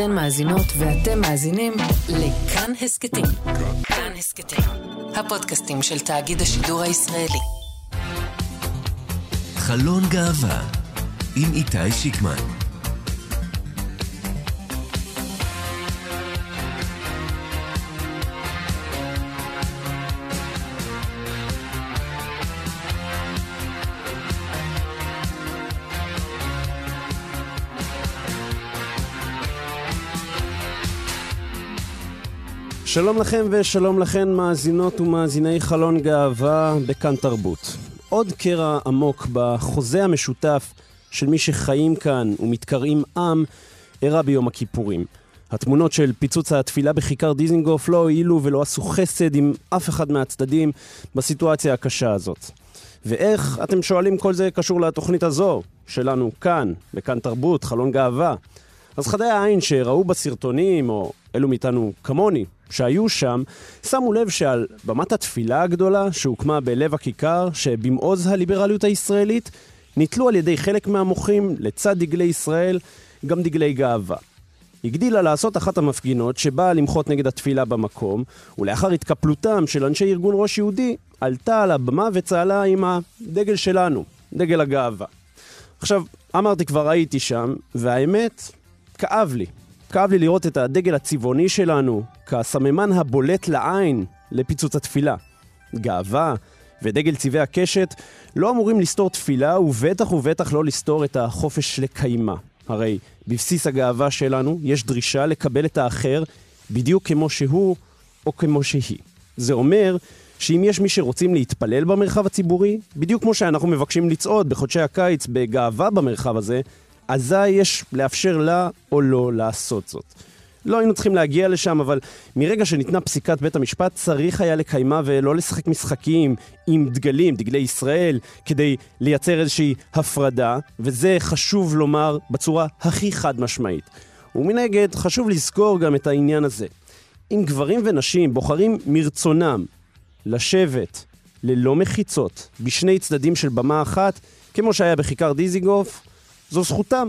אתן מאזינות ואתם מאזינים לכאן הסכתים. כאן הסכתים, הפודקאסטים של תאגיד השידור הישראלי. חלון גאווה עם איתי שיקמן. שלום לכם ושלום לכן מאזינות ומאזיני חלון גאווה בכאן תרבות. עוד קרע עמוק בחוזה המשותף של מי שחיים כאן ומתקראים עם אירע ביום הכיפורים. התמונות של פיצוץ התפילה בכיכר דיזינגוף לא הועילו ולא עשו חסד עם אף אחד מהצדדים בסיטואציה הקשה הזאת. ואיך, אתם שואלים, כל זה קשור לתוכנית הזו, שלנו כאן, בכאן תרבות, חלון גאווה. אז חדי העין שראו בסרטונים, או אלו מאיתנו כמוני, שהיו שם, שמו לב שעל במת התפילה הגדולה שהוקמה בלב הכיכר, שבמעוז הליברליות הישראלית, ניתלו על ידי חלק מהמוחים לצד דגלי ישראל גם דגלי גאווה. הגדילה לעשות אחת המפגינות שבאה למחות נגד התפילה במקום, ולאחר התקפלותם של אנשי ארגון ראש יהודי, עלתה על הבמה וצהלה עם הדגל שלנו, דגל הגאווה. עכשיו, אמרתי כבר הייתי שם, והאמת, כאב לי. כאב לי לראות את הדגל הצבעוני שלנו כסממן הבולט לעין לפיצוץ התפילה. גאווה ודגל צבעי הקשת לא אמורים לסתור תפילה, ובטח ובטח לא לסתור את החופש לקיימה. הרי בבסיס הגאווה שלנו יש דרישה לקבל את האחר בדיוק כמו שהוא או כמו שהיא. זה אומר שאם יש מי שרוצים להתפלל במרחב הציבורי, בדיוק כמו שאנחנו מבקשים לצעוד בחודשי הקיץ בגאווה במרחב הזה, אזי יש לאפשר לה או לא לעשות זאת. לא היינו צריכים להגיע לשם, אבל מרגע שניתנה פסיקת בית המשפט, צריך היה לקיימה ולא לשחק משחקים עם דגלים, דגלי ישראל, כדי לייצר איזושהי הפרדה, וזה חשוב לומר בצורה הכי חד משמעית. ומנגד, חשוב לזכור גם את העניין הזה. אם גברים ונשים בוחרים מרצונם לשבת ללא מחיצות בשני צדדים של במה אחת, כמו שהיה בכיכר דיזיגוף, זו זכותם.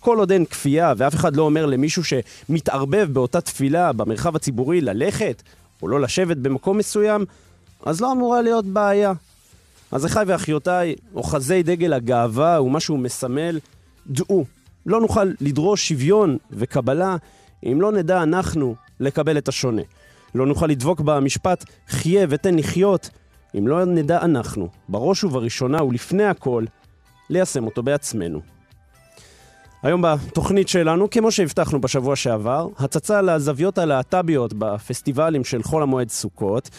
כל עוד אין כפייה ואף אחד לא אומר למישהו שמתערבב באותה תפילה במרחב הציבורי ללכת או לא לשבת במקום מסוים, אז לא אמורה להיות בעיה. אז אחיי ואחיותיי, אוחזי דגל הגאווה ומה שהוא מסמל, דעו, לא נוכל לדרוש שוויון וקבלה אם לא נדע אנחנו לקבל את השונה. לא נוכל לדבוק במשפט חיה ותן לחיות אם לא נדע אנחנו, בראש ובראשונה ולפני הכל, ליישם אותו בעצמנו. היום בתוכנית שלנו, כמו שהבטחנו בשבוע שעבר, הצצה לזוויות הלהט"ביות בפסטיבלים של חול המועד סוכות.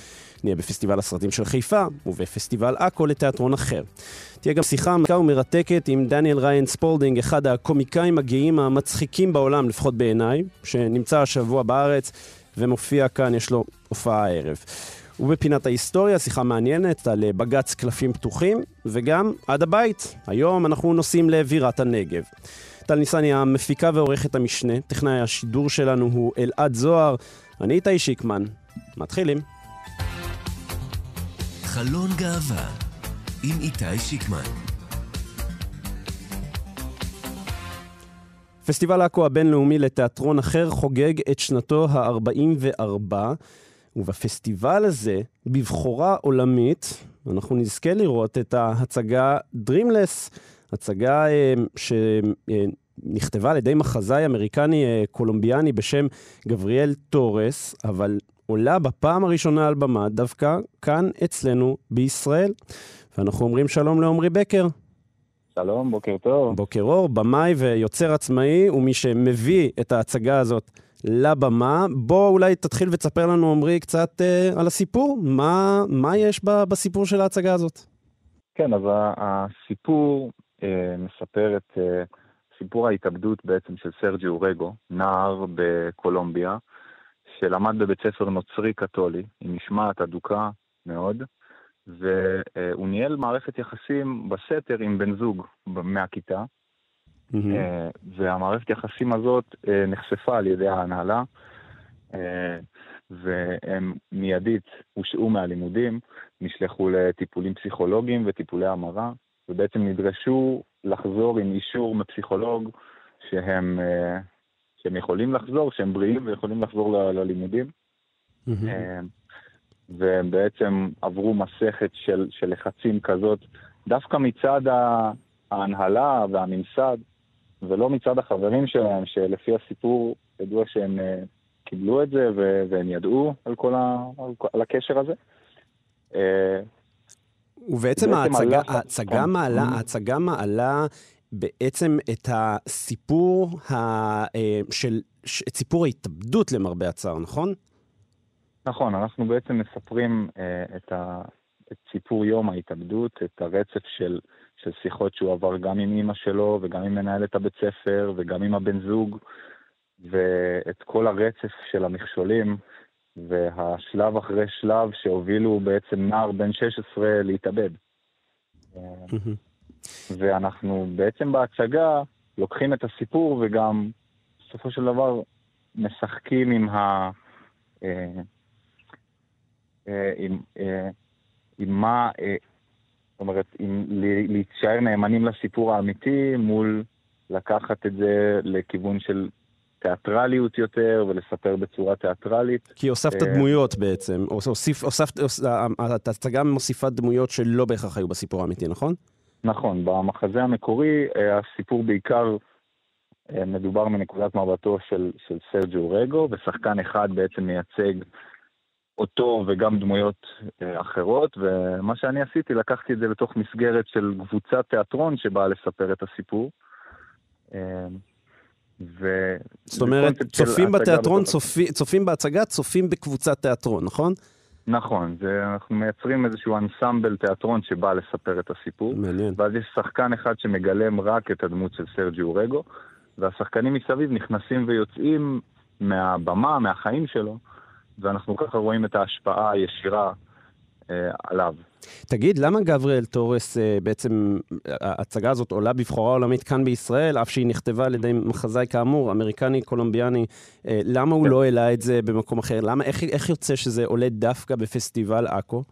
נהיה בפסטיבל הסרטים של חיפה ובפסטיבל עכו לתיאטרון אחר. תהיה גם שיחה עמקה ומרתקת עם דניאל ריין ספולדינג, אחד הקומיקאים הגאים המצחיקים בעולם, לפחות בעיניי, שנמצא השבוע בארץ ומופיע כאן, יש לו הופעה הערב. ובפינת ההיסטוריה, שיחה מעניינת על בג"ץ קלפים פתוחים, וגם עד הבית. היום אנחנו נוסעים לבירת הנגב. טל ניסני המפיקה ועורכת המשנה, טכנאי השידור שלנו הוא אלעד זוהר, אני איתי שיקמן. מתחילים. חלון גאווה עם איתי שיקמן. פסטיבל עכו הבינלאומי לתיאטרון אחר חוגג את שנתו ה-44, ובפסטיבל הזה, בבכורה עולמית, אנחנו נזכה לראות את ההצגה Dreamless הצגה אה, שנכתבה על ידי מחזאי אמריקני אה, קולומביאני בשם גבריאל טורס, אבל עולה בפעם הראשונה על במה דווקא כאן אצלנו בישראל. ואנחנו אומרים שלום לעמרי בקר. שלום, בוקר טוב. בוקר אור, במאי ויוצר עצמאי, ומי שמביא את ההצגה הזאת לבמה. בוא אולי תתחיל ותספר לנו, עמרי, קצת אה, על הסיפור. מה, מה יש ב, בסיפור של ההצגה הזאת? כן, אז הסיפור אה, מספר את אה, סיפור ההתאבדות בעצם של סרג'י אורגו, נער בקולומביה, שלמד בבית ספר נוצרי קתולי, עם משמעת אדוקה מאוד, והוא ניהל מערכת יחסים בסתר עם בן זוג מהכיתה, mm-hmm. והמערכת יחסים הזאת נחשפה על ידי ההנהלה, והם מיידית הושעו מהלימודים, נשלחו לטיפולים פסיכולוגיים וטיפולי המרה, ובעצם נדרשו לחזור עם אישור מפסיכולוג שהם, אה, שהם יכולים לחזור, שהם בריאים ויכולים לחזור ל, ללימודים. אה, והם בעצם עברו מסכת של, של לחצים כזאת, דווקא מצד ההנהלה והממסד, ולא מצד החברים שלהם, שלפי הסיפור ידוע שהם אה, קיבלו את זה והם ידעו על כל ה, על הקשר הזה. ובעצם ההצגה, ההצגה, כן. מעלה, mm-hmm. ההצגה מעלה בעצם את הסיפור ה, אה, של, את סיפור ההתאבדות למרבה הצער, נכון? נכון, אנחנו בעצם מספרים uh, את, ה, את סיפור יום ההתאבדות, את הרצף של, של שיחות שהוא עבר גם עם אימא שלו וגם עם מנהלת הבית ספר וגם עם הבן זוג, ואת כל הרצף של המכשולים. והשלב אחרי שלב שהובילו בעצם נער בן 16 להתאבד. ואנחנו בעצם בהצגה לוקחים את הסיפור וגם בסופו של דבר משחקים עם ה... אה, אה, עם, אה, עם מה, זאת אומרת, עם להישאר נאמנים לסיפור האמיתי מול לקחת את זה לכיוון של תיאטרליות יותר ולספר בצורה תיאטרלית. כי הוספת אה, דמויות בעצם, הוספת, ההצגה מוסיפה דמויות שלא בהכרח היו בסיפור האמיתי, נכון? נכון, במחזה המקורי אה, הסיפור בעיקר אה, מדובר מנקודת מבטו של, של סרג'ו רגו, ושחקן אחד בעצם מייצג אותו וגם דמויות אחרות, ומה שאני עשיתי, לקחתי את זה לתוך מסגרת של קבוצת תיאטרון שבאה לספר את הסיפור. ו... זאת אומרת, צופים בתיאטרון, צופים, צופים בהצגה, צופים בקבוצת תיאטרון, נכון? נכון, זה, אנחנו מייצרים איזשהו אנסמבל תיאטרון שבא לספר את הסיפור. מעניין. ואז יש שחקן אחד שמגלם רק את הדמות של סרג'י אורגו, והשחקנים מסביב נכנסים ויוצאים מהבמה, מהחיים שלו, ואנחנו ככה רואים את ההשפעה הישירה עליו. תגיד, למה גבריאל תורס, אה, בעצם ההצגה הזאת עולה בבחורה עולמית כאן בישראל, אף שהיא נכתבה על ידי מחזאי כאמור, אמריקני, קולומביאני, אה, למה הוא כן. לא העלה את זה במקום אחר? למה, איך, איך יוצא שזה עולה דווקא בפסטיבל עכו?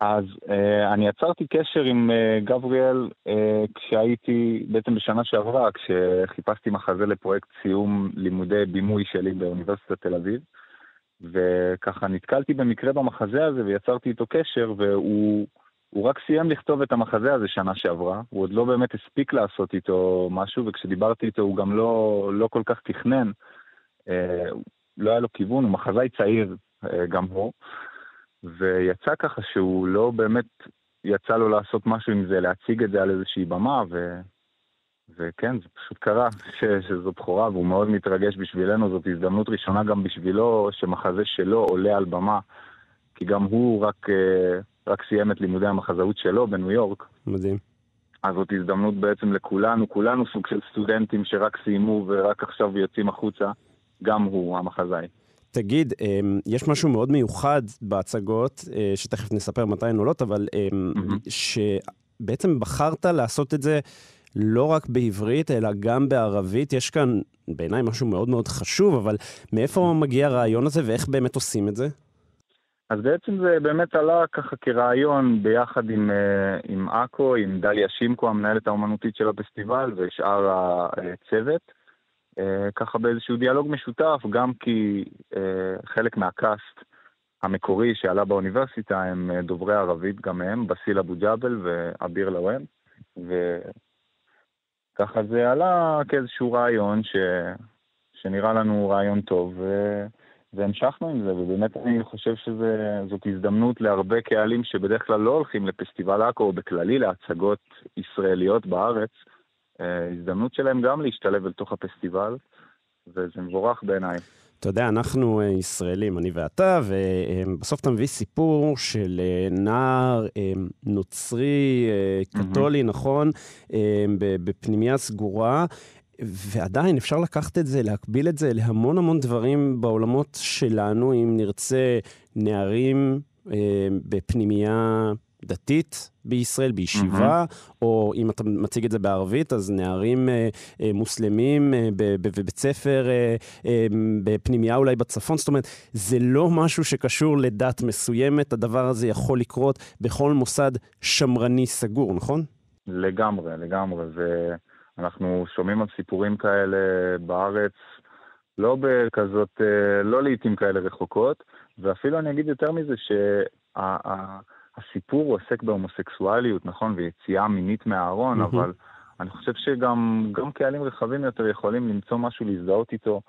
אז אה, אני יצרתי קשר עם אה, גבריאל אה, כשהייתי, בעצם בשנה שעברה, כשחיפשתי מחזה לפרויקט סיום לימודי בימוי שלי באוניברסיטת תל אביב. וככה נתקלתי במקרה במחזה הזה ויצרתי איתו קשר, והוא רק סיים לכתוב את המחזה הזה שנה שעברה, הוא עוד לא באמת הספיק לעשות איתו משהו, וכשדיברתי איתו הוא גם לא, לא כל כך תכנן, אה, לא היה לו כיוון, הוא מחזאי צעיר אה, גם הוא, ויצא ככה שהוא לא באמת יצא לו לעשות משהו עם זה, להציג את זה על איזושהי במה, ו... וכן, זה פשוט קרה ש, שזו בכורה, והוא מאוד מתרגש בשבילנו, זאת הזדמנות ראשונה גם בשבילו שמחזה שלו עולה על במה, כי גם הוא רק, אה, רק סיים את לימודי המחזאות שלו בניו יורק. מדהים. אז זאת הזדמנות בעצם לכולנו, כולנו סוג של סטודנטים שרק סיימו ורק עכשיו יוצאים החוצה, גם הוא המחזאי. תגיד, אמ, יש משהו מאוד מיוחד בהצגות, אה, שתכף נספר מתי הן עולות, אבל mm-hmm. שבעצם בחרת לעשות את זה לא רק בעברית, אלא גם בערבית. יש כאן בעיניי משהו מאוד מאוד חשוב, אבל מאיפה מגיע הרעיון הזה ואיך באמת עושים את זה? אז בעצם זה באמת עלה ככה כרעיון ביחד עם, אה, עם אקו, עם דליה שימקו, המנהלת האומנותית של הפסטיבל, ושאר הצוות. אה, ככה באיזשהו דיאלוג משותף, גם כי אה, חלק מהקאסט המקורי שעלה באוניברסיטה הם דוברי ערבית, גם הם, בסיל אבו ג'אבל ואביר לאואן. ככה זה עלה כאיזשהו רעיון ש... שנראה לנו רעיון טוב, ו... והמשכנו עם זה, ובאמת אני חושב שזאת הזדמנות להרבה קהלים שבדרך כלל לא הולכים לפסטיבל עכו, או בכללי להצגות ישראליות בארץ, אה, הזדמנות שלהם גם להשתלב אל תוך הפסטיבל, וזה מבורך בעיניי. אתה יודע, אנחנו אה, ישראלים, אני ואתה, ובסוף אתה מביא סיפור של אה, נער אה, נוצרי, קתולי, mm-hmm. נכון, בפנימייה סגורה. ועדיין אפשר לקחת את זה, להקביל את זה להמון המון דברים בעולמות שלנו, אם נרצה נערים אה, בפנימייה דתית בישראל, בישיבה, mm-hmm. או אם אתה מציג את זה בערבית, אז נערים אה, אה, מוסלמים אה, בבית ספר, אה, אה, בפנימייה אולי בצפון, זאת אומרת, זה לא משהו שקשור לדת מסוימת, הדבר הזה יכול לקרות בכל מוסד שמרני סגור, נכון? לגמרי, לגמרי. ו... אנחנו שומעים על סיפורים כאלה בארץ, לא בכזאת, אה, לא לעיתים כאלה רחוקות, ואפילו אני אגיד יותר מזה, שהסיפור עוסק בהומוסקסואליות, נכון, ויציאה מינית מהארון, mm-hmm. אבל אני חושב שגם קהלים רחבים יותר יכולים למצוא משהו להזדהות איתו.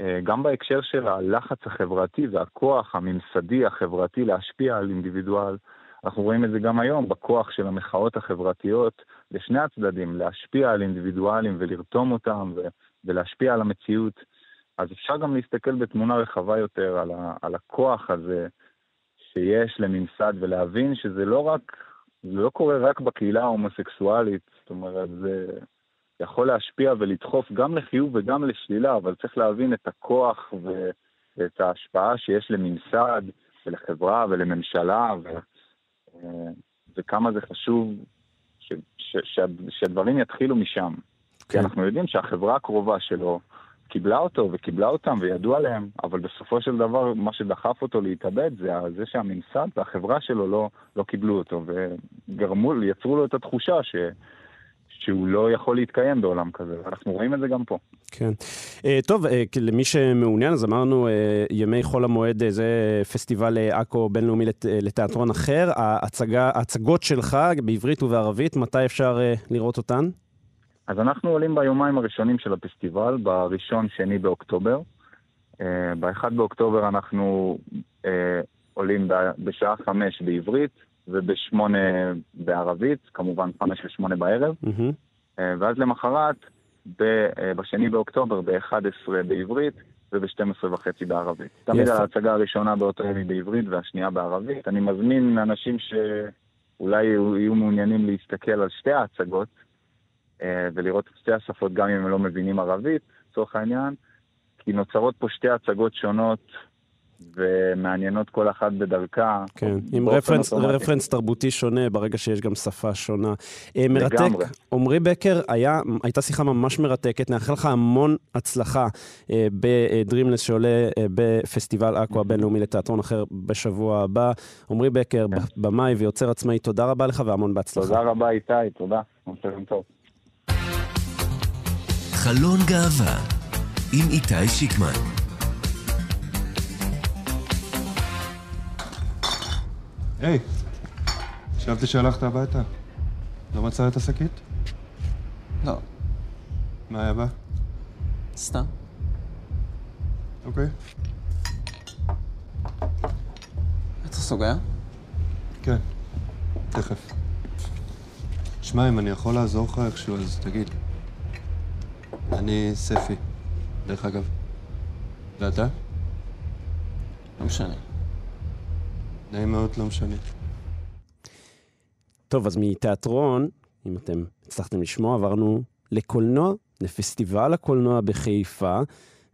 אה, גם בהקשר של הלחץ החברתי והכוח הממסדי החברתי להשפיע על אינדיבידואל, אנחנו רואים את זה גם היום בכוח של המחאות החברתיות לשני הצדדים, להשפיע על אינדיבידואלים ולרתום אותם ו- ולהשפיע על המציאות. אז אפשר גם להסתכל בתמונה רחבה יותר על, ה- על הכוח הזה שיש לממסד ולהבין שזה לא רק, זה לא קורה רק בקהילה ההומוסקסואלית, זאת אומרת, זה יכול להשפיע ולדחוף גם לחיוב וגם לשלילה, אבל צריך להבין את הכוח ואת ההשפעה שיש לממסד ולחברה ולממשלה, ו... וכמה זה חשוב ש, ש, ש, שהדברים יתחילו משם. כן. כי אנחנו יודעים שהחברה הקרובה שלו קיבלה אותו וקיבלה אותם וידעו עליהם, אבל בסופו של דבר מה שדחף אותו להתאבד זה זה שהממסד והחברה שלו לא, לא קיבלו אותו וגרמו, יצרו לו את התחושה ש... שהוא לא יכול להתקיים בעולם כזה, ואנחנו רואים את זה גם פה. כן. Uh, טוב, uh, למי שמעוניין, אז אמרנו, uh, ימי חול המועד זה פסטיבל עכו בינלאומי לת, לתיאטרון אחר. ההצגה, ההצגות שלך בעברית ובערבית, מתי אפשר לראות אותן? אז אנחנו עולים ביומיים הראשונים של הפסטיבל, בראשון, שני באוקטובר. Uh, ב-1 באוקטובר אנחנו uh, עולים בשעה חמש בעברית, ובשמונה בערבית, כמובן חמש ושמונה בערב. Mm-hmm. ואז למחרת, אה, בשני באוקטובר, ב-11 בעברית וב-12 וחצי בערבית. תמיד על ההצגה הראשונה באותו ימי בעברית והשנייה בערבית. אני מזמין אנשים שאולי יהיו מעוניינים להסתכל על שתי ההצגות אה, ולראות את שתי השפות גם אם הם לא מבינים ערבית, לצורך העניין, כי נוצרות פה שתי הצגות שונות ומעניינות כל אחת בדרכה. כן, עם רפרנס, רפרנס תרבותי שונה ברגע שיש גם שפה שונה. אה, מרתק, לגמרי. עמרי בקר, היה, הייתה שיחה ממש מרתקת, נאחל לך המון הצלחה אה, בדרימלס שעולה אה, בפסטיבל עכו הבינלאומי לתיאטרון אחר בשבוע הבא. עמרי בקר, כן. במאי ויוצר עצמאי, תודה רבה לך והמון בהצלחה. תודה רבה איתי, תודה. חלון גאווה עם איתי שיקמן היי, חשבתי שהלכת הביתה. לא מצא את השקית? לא. מה היה בה? סתם. אוקיי. אתה סוגר? כן, תכף. שמע, אם אני יכול לעזור לך איכשהו, אז תגיד. אני ספי, דרך אגב. ואתה? לא משנה. נעים מאוד, לא משנה. טוב, אז מתיאטרון, אם אתם הצלחתם לשמוע, עברנו לקולנוע, לפסטיבל הקולנוע בחיפה,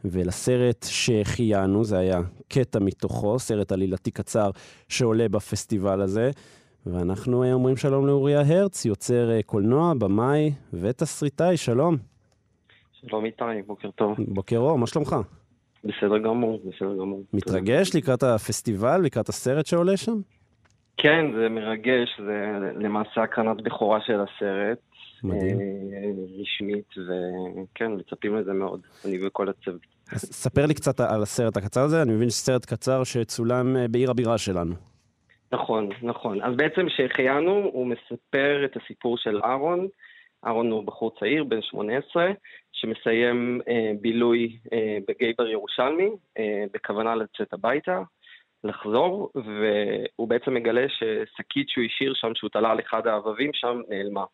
ולסרט שהחיינו, זה היה קטע מתוכו, סרט עלילתי קצר שעולה בפסטיבל הזה. ואנחנו אומרים שלום לאוריה הרץ, יוצר אה, קולנוע, במאי ותסריטאי, שלום. שלום איתי, בוקר טוב. בוקר אור, מה שלומך? בסדר גמור, בסדר גמור. מתרגש לקראת הפסטיבל, לקראת הסרט שעולה שם? כן, זה מרגש, זה למעשה הקרנת בכורה של הסרט. מדהים. אה, רשמית, וכן, מצפים לזה מאוד, אני וכל הצוות. ספר לי קצת על הסרט הקצר הזה, אני מבין שסרט קצר שצולם אה, בעיר הבירה שלנו. נכון, נכון. אז בעצם שהחיינו, הוא מספר את הסיפור של אהרון. אהרון הוא בחור צעיר, בן 18, שמסיים אה, בילוי אה, בגייבר ירושלמי, אה, בכוונה לצאת הביתה, לחזור, והוא בעצם מגלה ששקית שהוא השאיר שם, שהוא תלה על אחד העבבים שם, נעלמה.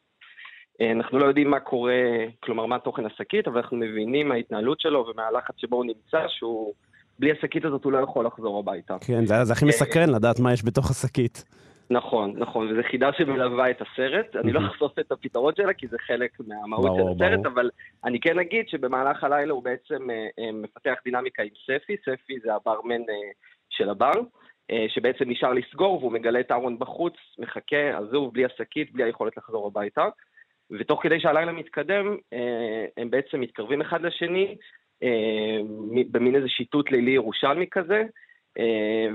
אה, אנחנו לא יודעים מה קורה, כלומר מה תוכן השקית, אבל אנחנו מבינים מההתנהלות שלו ומהלחץ שבו הוא נמצא, שהוא... בלי השקית הזאת הוא לא יכול לחזור הביתה. כן, זה, זה הכי מסקרן לדעת מה יש בתוך השקית. נכון, נכון, וזו חידה שמלווה את הסרט. אני לא אחשוף את הפתרון שלה, כי זה חלק מהמהות של הסרט. אבל אני כן אגיד שבמהלך הלילה הוא בעצם אה, אה, מפתח דינמיקה עם ספי, ספי זה הברמן אה, של הבר, שבעצם נשאר לסגור, והוא מגלה את אהרון בחוץ, מחכה, עזוב, בלי השקית, בלי היכולת לחזור הביתה. ותוך כדי שהלילה מתקדם, הם בעצם מתקרבים אחד לשני, במין איזה שיטוט לילי ירושלמי כזה,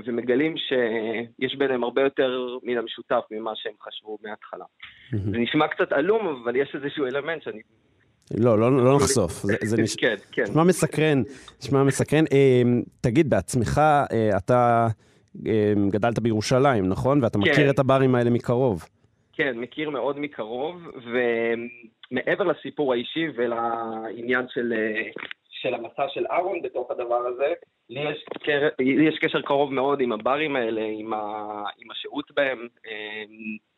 ומגלים שיש ביניהם הרבה יותר מן המשותף ממה שהם חשבו מההתחלה. זה נשמע קצת עלום, אבל יש איזשהו אלמנט שאני לא, לא, לא נחשוף. זה, זה נש... כן, כן. נשמע מסקרן, נשמע מסקרן. אה, תגיד, בעצמך, אה, אתה אה, גדלת בירושלים, נכון? ואתה כן. מכיר את הברים האלה מקרוב. כן, מכיר מאוד מקרוב, ומעבר לסיפור האישי ולעניין של, אה, של המסע של אהרון בתוך הדבר הזה, לי יש, קר... לי יש קשר קרוב מאוד עם הברים האלה, עם, ה... עם השהות בהם. אה,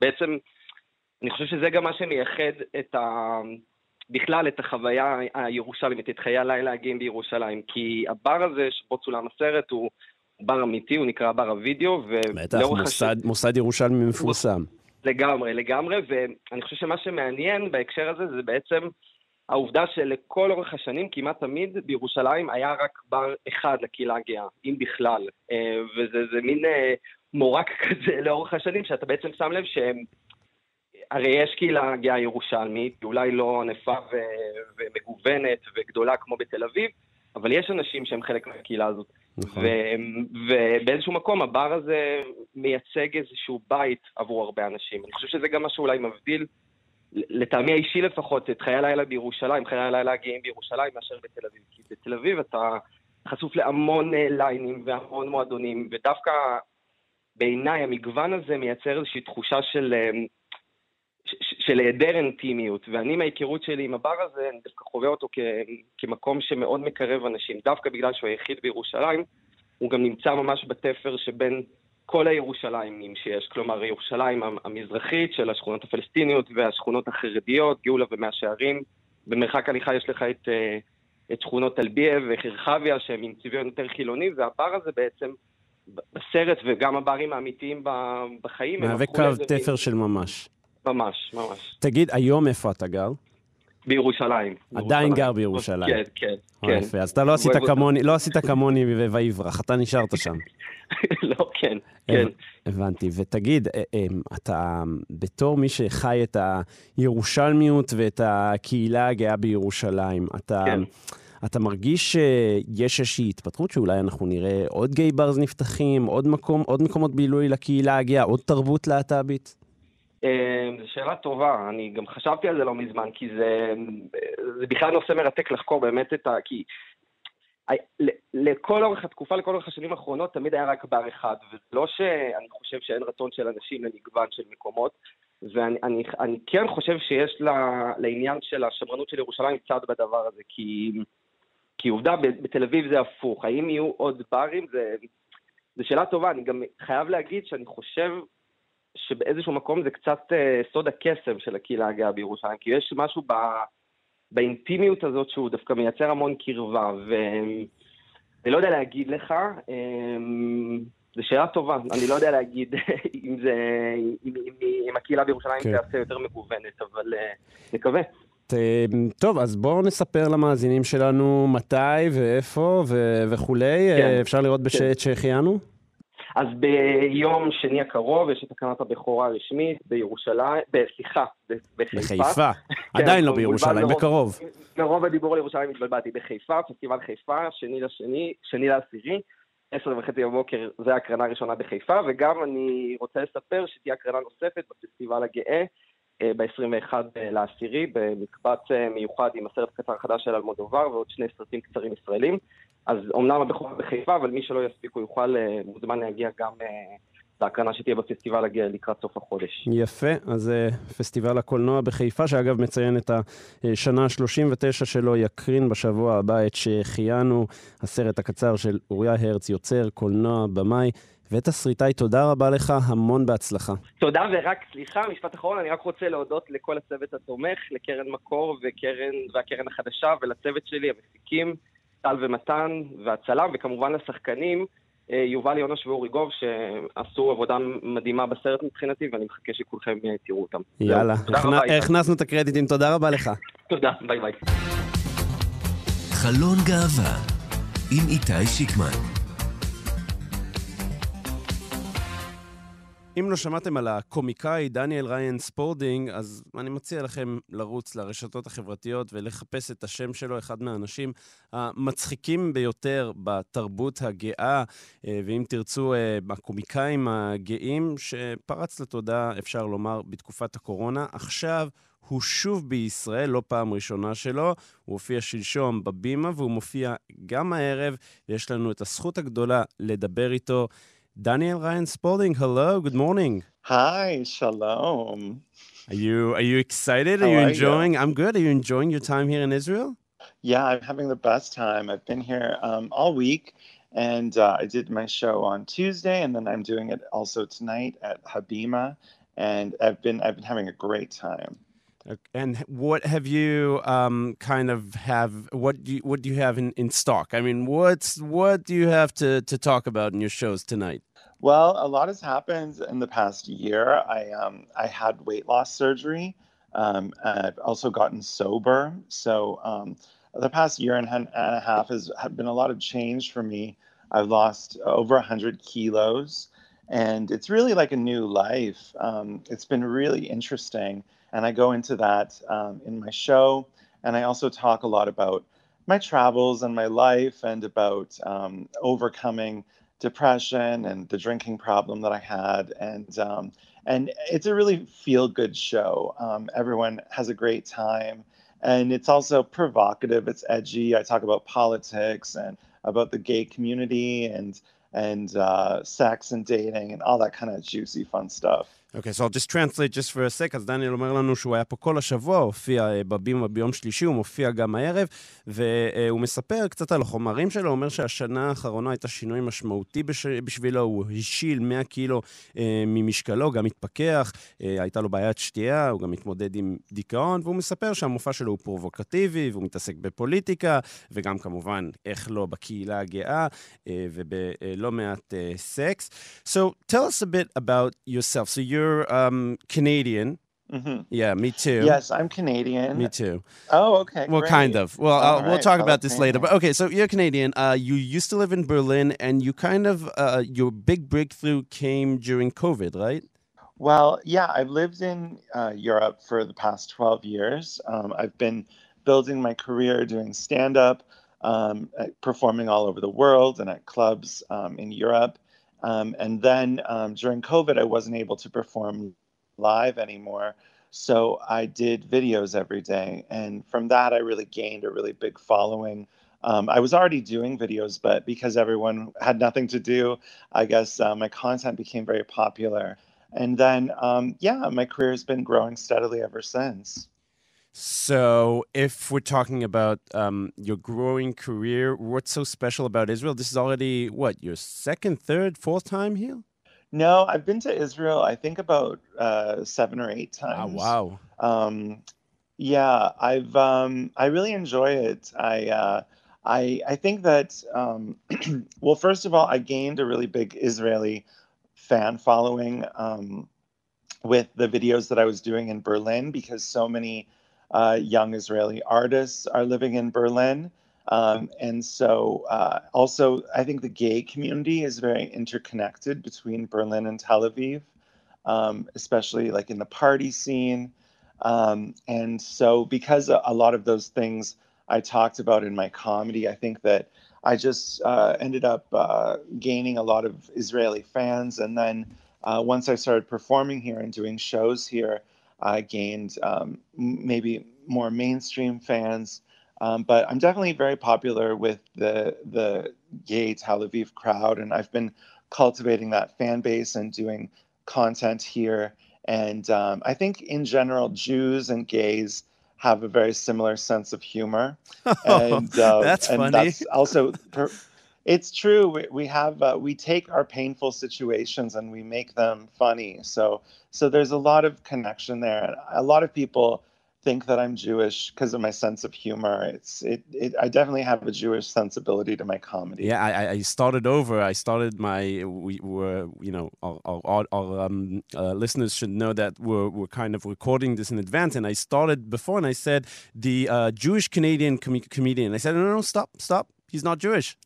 בעצם, אני חושב שזה גם מה שמייחד את ה... בכלל את החוויה הירושלמית, את חיי הלילה הגאים בירושלים. כי הבר הזה שבו צולם הסרט הוא בר אמיתי, הוא נקרא בר הוידאו, בטח, מוסד, הש... מוסד ירושלמי מפורסם. לגמרי, לגמרי, ואני חושב שמה שמעניין בהקשר הזה זה בעצם העובדה שלכל אורך השנים, כמעט תמיד בירושלים היה רק בר אחד לקהילה הגאה, אם בכלל. וזה מין מורק כזה לאורך השנים, שאתה בעצם שם לב שהם... הרי יש קהילה גאה ירושלמית, אולי לא ענפה ו- ומגוונת וגדולה כמו בתל אביב, אבל יש אנשים שהם חלק מהקהילה הזאת. נכון. ו- ובאיזשהו מקום הבר הזה מייצג איזשהו בית עבור הרבה אנשים. אני חושב שזה גם מה שאולי מבדיל, לטעמי האישי לפחות, את חיי הלילה בירושלים, חיי הלילה הגאים בירושלים מאשר בתל אביב. כי בתל אביב אתה חשוף להמון ליינים והמון מועדונים, ודווקא בעיניי המגוון הזה מייצר איזושהי תחושה של... של היעדר אינטימיות, ואני מההיכרות שלי עם הבר הזה, אני דווקא חווה אותו כ, כמקום שמאוד מקרב אנשים, דווקא בגלל שהוא היחיד בירושלים, הוא גם נמצא ממש בתפר שבין כל הירושלימים שיש, כלומר ירושלים המזרחית של השכונות הפלסטיניות והשכונות החרדיות, גאולה ומאה שערים, במרחק הליכה יש לך את, את שכונות טלביה וחרחביה שהם עם צביון יותר חילוני, והבר הזה בעצם בסרט וגם הברים האמיתיים בחיים, מהווה קו תפר של ממש. ממש, ממש. תגיד, היום איפה אתה גר? בירושלים. עדיין גר בירושלים. כן, כן, כן. יפה, אז אתה לא עשית כמוני, לא עשית כמוני ויברח, אתה נשארת שם. לא, כן, כן. הבנתי. ותגיד, אתה בתור מי שחי את הירושלמיות ואת הקהילה הגאה בירושלים, אתה... כן. אתה מרגיש שיש איזושהי התפתחות שאולי אנחנו נראה עוד גיי ברז נפתחים, עוד מקום, עוד מקומות בילוי לקהילה הגאה, עוד תרבות להט"בית? זו שאלה טובה, אני גם חשבתי על זה לא מזמן, כי זה, זה בכלל נושא מרתק לחקור באמת את ה... כי לכל אורך התקופה, לכל אורך השנים האחרונות, תמיד היה רק בר אחד, ולא שאני חושב שאין רצון של אנשים למגוון של מקומות, ואני אני, אני כן חושב שיש לה, לעניין של השמרנות של ירושלים צד בדבר הזה, כי, כי עובדה, בתל אביב זה הפוך, האם יהיו עוד ברים? זו שאלה טובה, אני גם חייב להגיד שאני חושב שבאיזשהו מקום זה קצת uh, סוד הקסם של הקהילה הגאה בירושלים, כי יש משהו ב, באינטימיות הזאת שהוא דווקא מייצר המון קרבה, ואני לא יודע להגיד לך, um, זו שאלה טובה, אני לא יודע להגיד אם, זה, אם, אם, אם הקהילה בירושלים כן. תעשה יותר מגוונת, אבל uh, נקווה. טוב, אז בואו נספר למאזינים שלנו מתי ואיפה ו- וכולי. כן. אפשר לראות בשעת כן. שהחיינו? אז ביום שני הקרוב יש את תקנת הבכורה הרשמית בירושלים, סליחה, בחיפה. בחיפה, עדיין לא בירושלים, בקרוב. מרוב הדיבור על ירושלים התבלבלתי, בחיפה, פסטיבל חיפה, שני לשני, שני לעשירי, עשר וחצי בבוקר, זו ההקרנה הראשונה בחיפה, וגם אני רוצה לספר שתהיה הקרנה נוספת בפסטיבל הגאה. ב-21 לעשירי, במקבץ מיוחד עם הסרט הקצר החדש של אלמודובר ועוד שני סרטים קצרים ישראלים. אז אומנם הבכורה בחיפה, אבל מי שלא יספיק הוא יוכל, מוזמן להגיע גם להקרנה שתהיה בפסטיבל הגאה לקראת סוף החודש. יפה, אז פסטיבל הקולנוע בחיפה, שאגב מציין את השנה ה-39 שלו, יקרין בשבוע הבא את שהחיינו, הסרט הקצר של אוריה הרץ, יוצר, קולנוע, במאי. ותסריטאי, תודה רבה לך, המון בהצלחה. תודה, ורק סליחה, משפט אחרון, אני רק רוצה להודות לכל הצוות התומך, לקרן מקור וקרן, והקרן החדשה, ולצוות שלי, המפיקים, טל ומתן, והצלם, וכמובן לשחקנים, יובל יונש ואורי גוב, שעשו עבודה מדהימה בסרט מבחינתי, ואני מחכה שכולכם תראו אותם. יאללה, הכנסנו את הקרדיטים, תודה רבה לך. תודה, ביי ביי. חלון גאווה עם איתי שיקמן אם לא שמעתם על הקומיקאי דניאל ריין ספולדינג, אז אני מציע לכם לרוץ לרשתות החברתיות ולחפש את השם שלו, אחד מהאנשים המצחיקים ביותר בתרבות הגאה, אה, ואם תרצו, אה, הקומיקאים הגאים שפרץ לתודעה, אפשר לומר, בתקופת הקורונה. עכשיו הוא שוב בישראל, לא פעם ראשונה שלו. הוא הופיע שלשום בבימה, והוא מופיע גם הערב. יש לנו את הזכות הגדולה לדבר איתו. Daniel Ryan Spalding, hello, good morning. Hi, shalom. Are you are you excited? How are you are you? enjoying? I'm good. Are you enjoying your time here in Israel? Yeah, I'm having the best time. I've been here um, all week, and uh, I did my show on Tuesday, and then I'm doing it also tonight at Habima, and I've been I've been having a great time. And what have you um, kind of have what do you, what do you have in, in stock? I mean, what's what do you have to, to talk about in your shows tonight? Well, a lot has happened in the past year. I um, I had weight loss surgery. Um, I've also gotten sober. So um, the past year and a half has been a lot of change for me. I've lost over 100 kilos, and it's really like a new life. Um, it's been really interesting, and I go into that um, in my show, and I also talk a lot about my travels and my life, and about um, overcoming depression and the drinking problem that I had, and um, and it's a really feel good show. Um, everyone has a great time, and it's also provocative. It's edgy. I talk about politics and about the gay community and and uh, sex and dating and all that kind of juicy fun stuff. Okay, so I'll just translate just for a sec. אז דניאל אומר לנו שהוא היה פה כל השבוע, הופיע אה, בבימה ביום שלישי, הוא מופיע גם הערב, והוא מספר קצת על החומרים שלו, הוא אומר שהשנה האחרונה הייתה שינוי משמעותי בש... בשבילו, הוא השיל 100 קילו אה, ממשקלו, גם התפכח, אה, הייתה לו בעיית שתייה, הוא גם מתמודד עם דיכאון, והוא מספר שהמופע שלו הוא פרובוקטיבי, והוא מתעסק בפוליטיקה, וגם כמובן, איך לא, בקהילה הגאה, אה, ובלא מעט סקס. So tell us a bit about yourself. So you're um, Canadian. hmm Yeah, me too. Yes, I'm Canadian. Me too. Oh, okay. Well, great. kind of. Well, uh, we'll talk about this later. But okay, so you're Canadian. Uh, you used to live in Berlin, and you kind of uh, your big breakthrough came during COVID, right? Well, yeah, I've lived in uh, Europe for the past 12 years. Um, I've been building my career doing stand up, um, performing all over the world and at clubs um, in Europe. Um, and then um, during COVID, I wasn't able to perform live anymore. So I did videos every day. And from that, I really gained a really big following. Um, I was already doing videos, but because everyone had nothing to do, I guess uh, my content became very popular. And then, um, yeah, my career has been growing steadily ever since. So, if we're talking about um, your growing career, what's so special about Israel? This is already what your second, third, fourth time here. No, I've been to Israel, I think about uh, seven or eight Ah, times. wow. Um, yeah, I've um, I really enjoy it. I uh, I I think that um, well, first of all, I gained a really big Israeli fan following um, with the videos that I was doing in Berlin because so many uh, young Israeli artists are living in Berlin. Um, and so, uh, also, I think the gay community is very interconnected between Berlin and Tel Aviv, um, especially like in the party scene. Um, and so, because a, lot of those things I talked about in my comedy, I think that I just uh, ended up uh, gaining a lot of Israeli fans. And then uh, once I started performing here and doing shows here, I gained um, maybe more mainstream fans. Um, but I'm definitely very popular with the the gay Tel Aviv crowd, and I've been cultivating that fan base and doing content here. And um, I think in general, Jews and gays have a very similar sense of humor, and uh, That's and funny. that's also. Per- it's true. We, we have uh, we take our painful situations and we make them funny. So so there's a lot of connection there. A lot of people think that I'm Jewish because of my sense of humor. It's it, it I definitely have a Jewish sensibility to my comedy. Yeah, I, I- started over. I started my. We were, you know, our, our, our um, uh, listeners should know that we're, we're kind of recording this in advance. And I started before, and I said the uh, Jewish Canadian com- comedian. I said, no, no, no, stop, stop. He's not Jewish.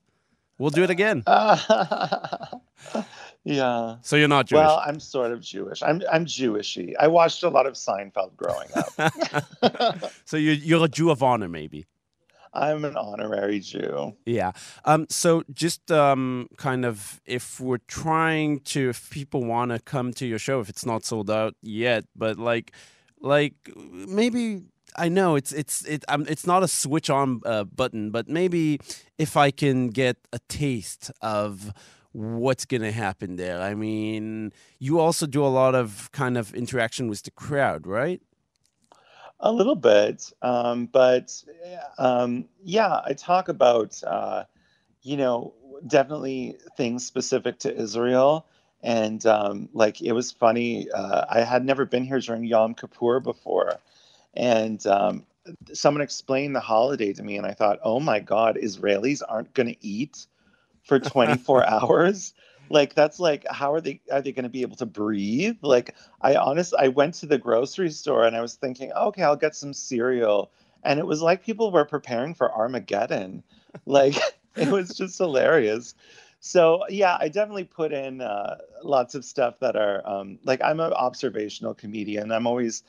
We'll do it again. Yeah. So you're not Jewish. Well, I'm sort of Jewish. I'm I'm Jewishy. I watched a lot of Seinfeld growing up. so you're you're a Jew of honor, maybe. I'm an honorary Jew. Yeah. Um. So just um, kind of if we're trying to, if people want to come to your show, if it's not sold out yet, but like, like maybe I know it's it's it um, it's not a switch on uh, button, but maybe if I can get a taste of what's going to happen there. I mean, you also do a lot of kind of interaction with the crowd, right? A little bit, um, but um, yeah, I talk about uh, you know definitely things specific to Israel. And um, like it was funny, uh, I had never been here during Yom Kippur before, and um, someone explained the holiday to me, and I thought, oh my God, Israelis aren't going to eat for 24 hours. Like that's like how are they are they going to be able to breathe? Like I honestly I went to the grocery store and I was thinking, okay, I'll get some cereal, and it was like people were preparing for Armageddon. Like it was just hilarious. So yeah, I definitely put in uh, lots of stuff that are um, like I'm an observational comedian. I'm always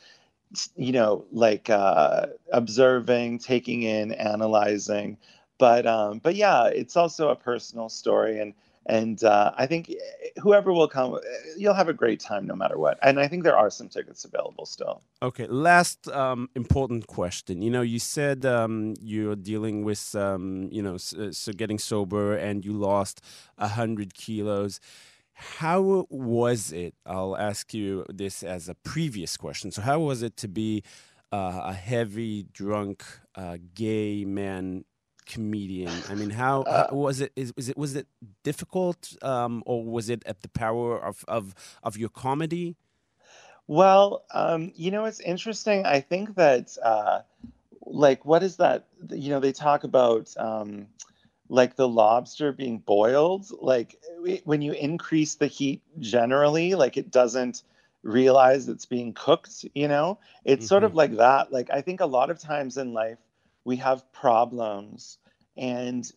you know, like uh, observing, taking in, analyzing. But um, but yeah, it's also a personal story, and and uh, I think whoever will come, you'll have a great time no matter what. And I think there are some tickets available still. Okay, last um, important question. You know, you said um, you're dealing with, um, you know, so, so getting sober, and you lost a hundred kilos. How was it? I'll ask you this as a previous question. So, how was it to be uh, a heavy, drunk, uh, gay man comedian? I mean, how, uh, was it? Is, was it was it difficult, um, or was it at the power of of of your comedy? Well, um, you know, it's interesting. I think that, uh, like, what is that? You know, they talk about. Um, like the lobster being boiled like when you increase the heat generally like it doesn't realize it's being cooked you know it's mm-hmm. sort of like that like i think a lot of times in life we have problems and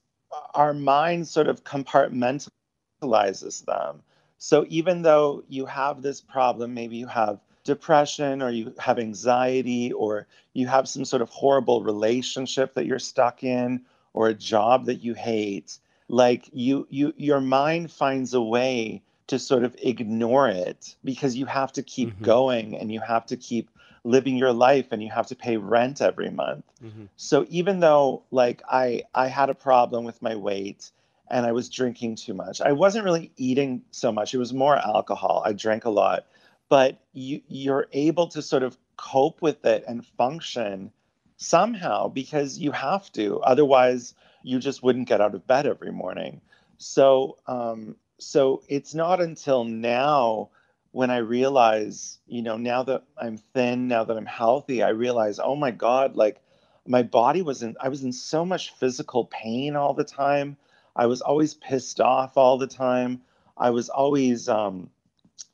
our mind sort of compartmentalizes them so even though you have this problem maybe you have depression or you have anxiety or you have some sort of horrible relationship that you're stuck in or a job that you hate like you you your mind finds a way to sort of ignore it because you have to keep mm-hmm. going and you have to keep living your life and you have to pay rent every month mm-hmm. so even though like i i had a problem with my weight and i was drinking too much i wasn't really eating so much it was more alcohol i drank a lot but you you're able to sort of cope with it and function somehow because you have to otherwise you just wouldn't get out of bed every morning. So um so it's not until now when i realize you know now that i'm thin now that i'm healthy i realize oh my god like my body was in i was in so much physical pain all the time. I was always pissed off all the time. I was always um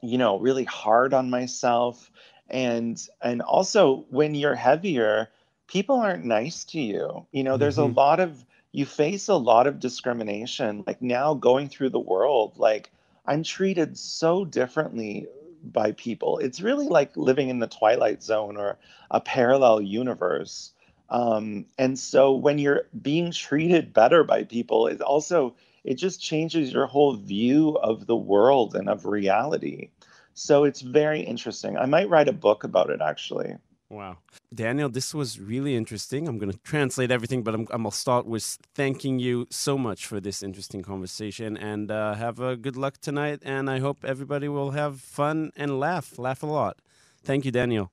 you know really hard on myself. And and also when you're heavier people aren't nice to you. You know, there's mm-hmm. a lot of you face a lot of discrimination. Like now going through the world, like I'm treated so differently by people. It's really like living in the twilight zone or a parallel universe. Um, and so when you're being treated better by people, it also it just changes your whole view of the world and of reality. So it's very interesting. I might write a book about it actually. Wow. Daniel, this was really interesting. I'm going to translate everything, but I'm, I'm going to start with thanking you so much for this interesting conversation and uh, have a good luck tonight. And I hope everybody will have fun and laugh, laugh a lot. Thank you, Daniel.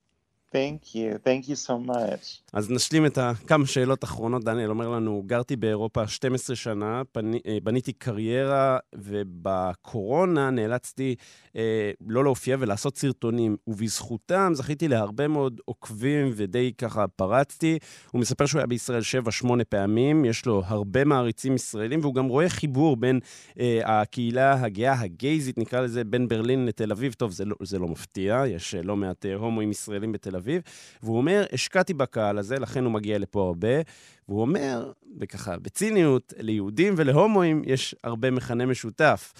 Thank you, thank you so much. אז נשלים את כמה שאלות אחרונות. דניאל אומר לנו, גרתי באירופה 12 שנה, פני, אה, בניתי קריירה, ובקורונה נאלצתי אה, לא להופיע ולעשות סרטונים, ובזכותם זכיתי להרבה מאוד עוקבים ודי ככה פרצתי. הוא מספר שהוא היה בישראל 7-8 פעמים, יש לו הרבה מעריצים ישראלים, והוא גם רואה חיבור בין אה, הקהילה הגאה, הגייזית נקרא לזה, בין ברלין לתל אביב. טוב, זה לא, זה לא מפתיע, יש אה, לא מעט אה, הומואים ישראלים בתל אביב. אביב, והוא אומר, השקעתי בקהל הזה, לכן הוא מגיע לפה הרבה, והוא אומר, וככה, בציניות, ליהודים ולהומואים יש הרבה מכנה משותף.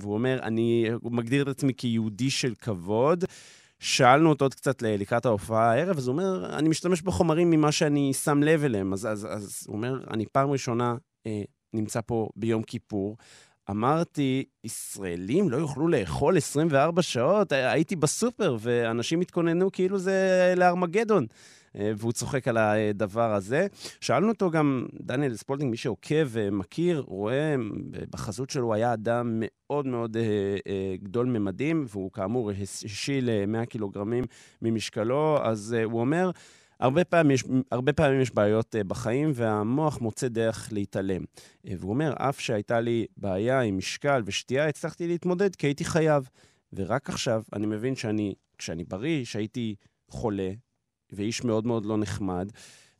והוא אומר, אני מגדיר את עצמי כיהודי של כבוד. שאלנו אותו עוד קצת לקראת ההופעה הערב, אז הוא אומר, אני משתמש בחומרים ממה שאני שם לב אליהם. אז, אז, אז הוא אומר, אני פעם ראשונה אה, נמצא פה ביום כיפור. אמרתי, ישראלים לא יוכלו לאכול 24 שעות? הייתי בסופר, ואנשים התכוננו כאילו זה לארמגדון. אה, והוא צוחק על הדבר הזה. שאלנו אותו גם, דניאל ספולדינג, מי שעוקב ומכיר, רואה, בחזות שלו היה אדם מאוד מאוד אה, אה, גדול ממדים, והוא כאמור השיל 100 קילוגרמים ממשקלו, אז הוא אומר, הרבה פעמים, יש, הרבה פעמים יש בעיות בחיים, והמוח מוצא דרך להתעלם. והוא אומר, אף שהייתה לי בעיה עם משקל ושתייה, הצלחתי להתמודד כי הייתי חייב. ורק עכשיו אני מבין שאני, כשאני בריא, שהייתי חולה, ואיש מאוד מאוד לא נחמד.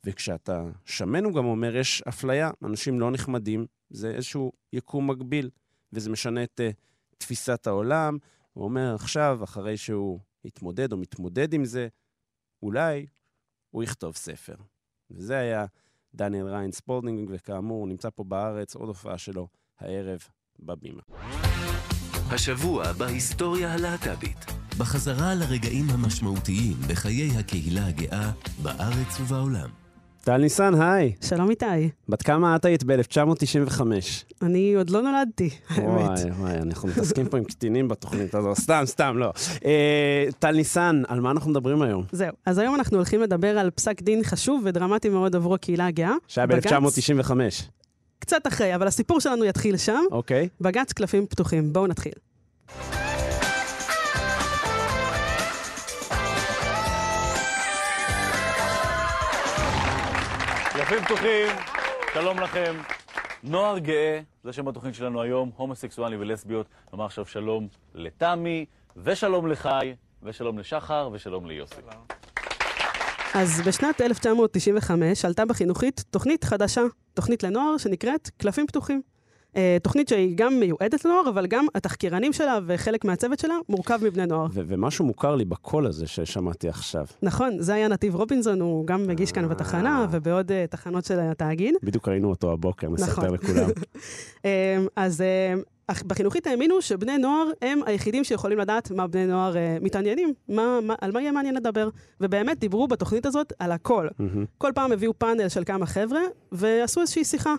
וכשאתה שמן, הוא גם אומר, יש אפליה, אנשים לא נחמדים, זה איזשהו יקום מקביל, וזה משנה את אה, תפיסת העולם. הוא אומר, עכשיו, אחרי שהוא התמודד או מתמודד עם זה, אולי הוא יכתוב ספר. וזה היה דניאל ריין ספולדינג, וכאמור, הוא נמצא פה בארץ, עוד הופעה שלו הערב בבימה. השבוע בהיסטוריה הלהט"בית. בחזרה לרגעים המשמעותיים בחיי הקהילה הגאה בארץ ובעולם. טל ניסן, היי. שלום איתי. בת כמה את היית ב-1995? אני עוד לא נולדתי, האמת. וואי, וואי, אנחנו מתעסקים פה עם קטינים בתוכנית הזו. סתם, סתם, לא. אה, טל ניסן, על מה אנחנו מדברים היום? זהו, אז היום אנחנו הולכים לדבר על פסק דין חשוב ודרמטי מאוד עבור הקהילה הגאה. שהיה ב-1995. קצת אחרי, אבל הסיפור שלנו יתחיל שם. אוקיי. בג"ץ קלפים פתוחים. בואו נתחיל. קלפים פתוחים, שלום לכם. נוער גאה, זה שם התוכנית שלנו היום, הומוסקסואלים ולסביות. נאמר עכשיו שלום לתמי, ושלום לחי, ושלום לשחר, ושלום ליוסי. אז בשנת 1995 עלתה בחינוכית תוכנית חדשה, תוכנית לנוער שנקראת קלפים פתוחים. אה, תוכנית שהיא גם מיועדת לנוער, אבל גם התחקירנים שלה וחלק מהצוות שלה מורכב מבני נוער. ומשהו מוכר לי בקול הזה ששמעתי עכשיו. נכון, זה היה נתיב רובינזון, הוא גם מגיש כאן בתחנה ובעוד uh, תחנות של התאגיד. בדיוק ראינו אותו הבוקר, נספר נכון. לכולם. אז בחינוכית האמינו שבני נוער הם היחידים שיכולים לדעת מה בני נוער uh, מתעניינים, מה, מה, על מה יהיה מעניין לדבר. ובאמת דיברו בתוכנית הזאת על הכל. Mm-hmm. כל פעם הביאו פאנל של כמה חבר'ה ועשו איזושהי שיחה.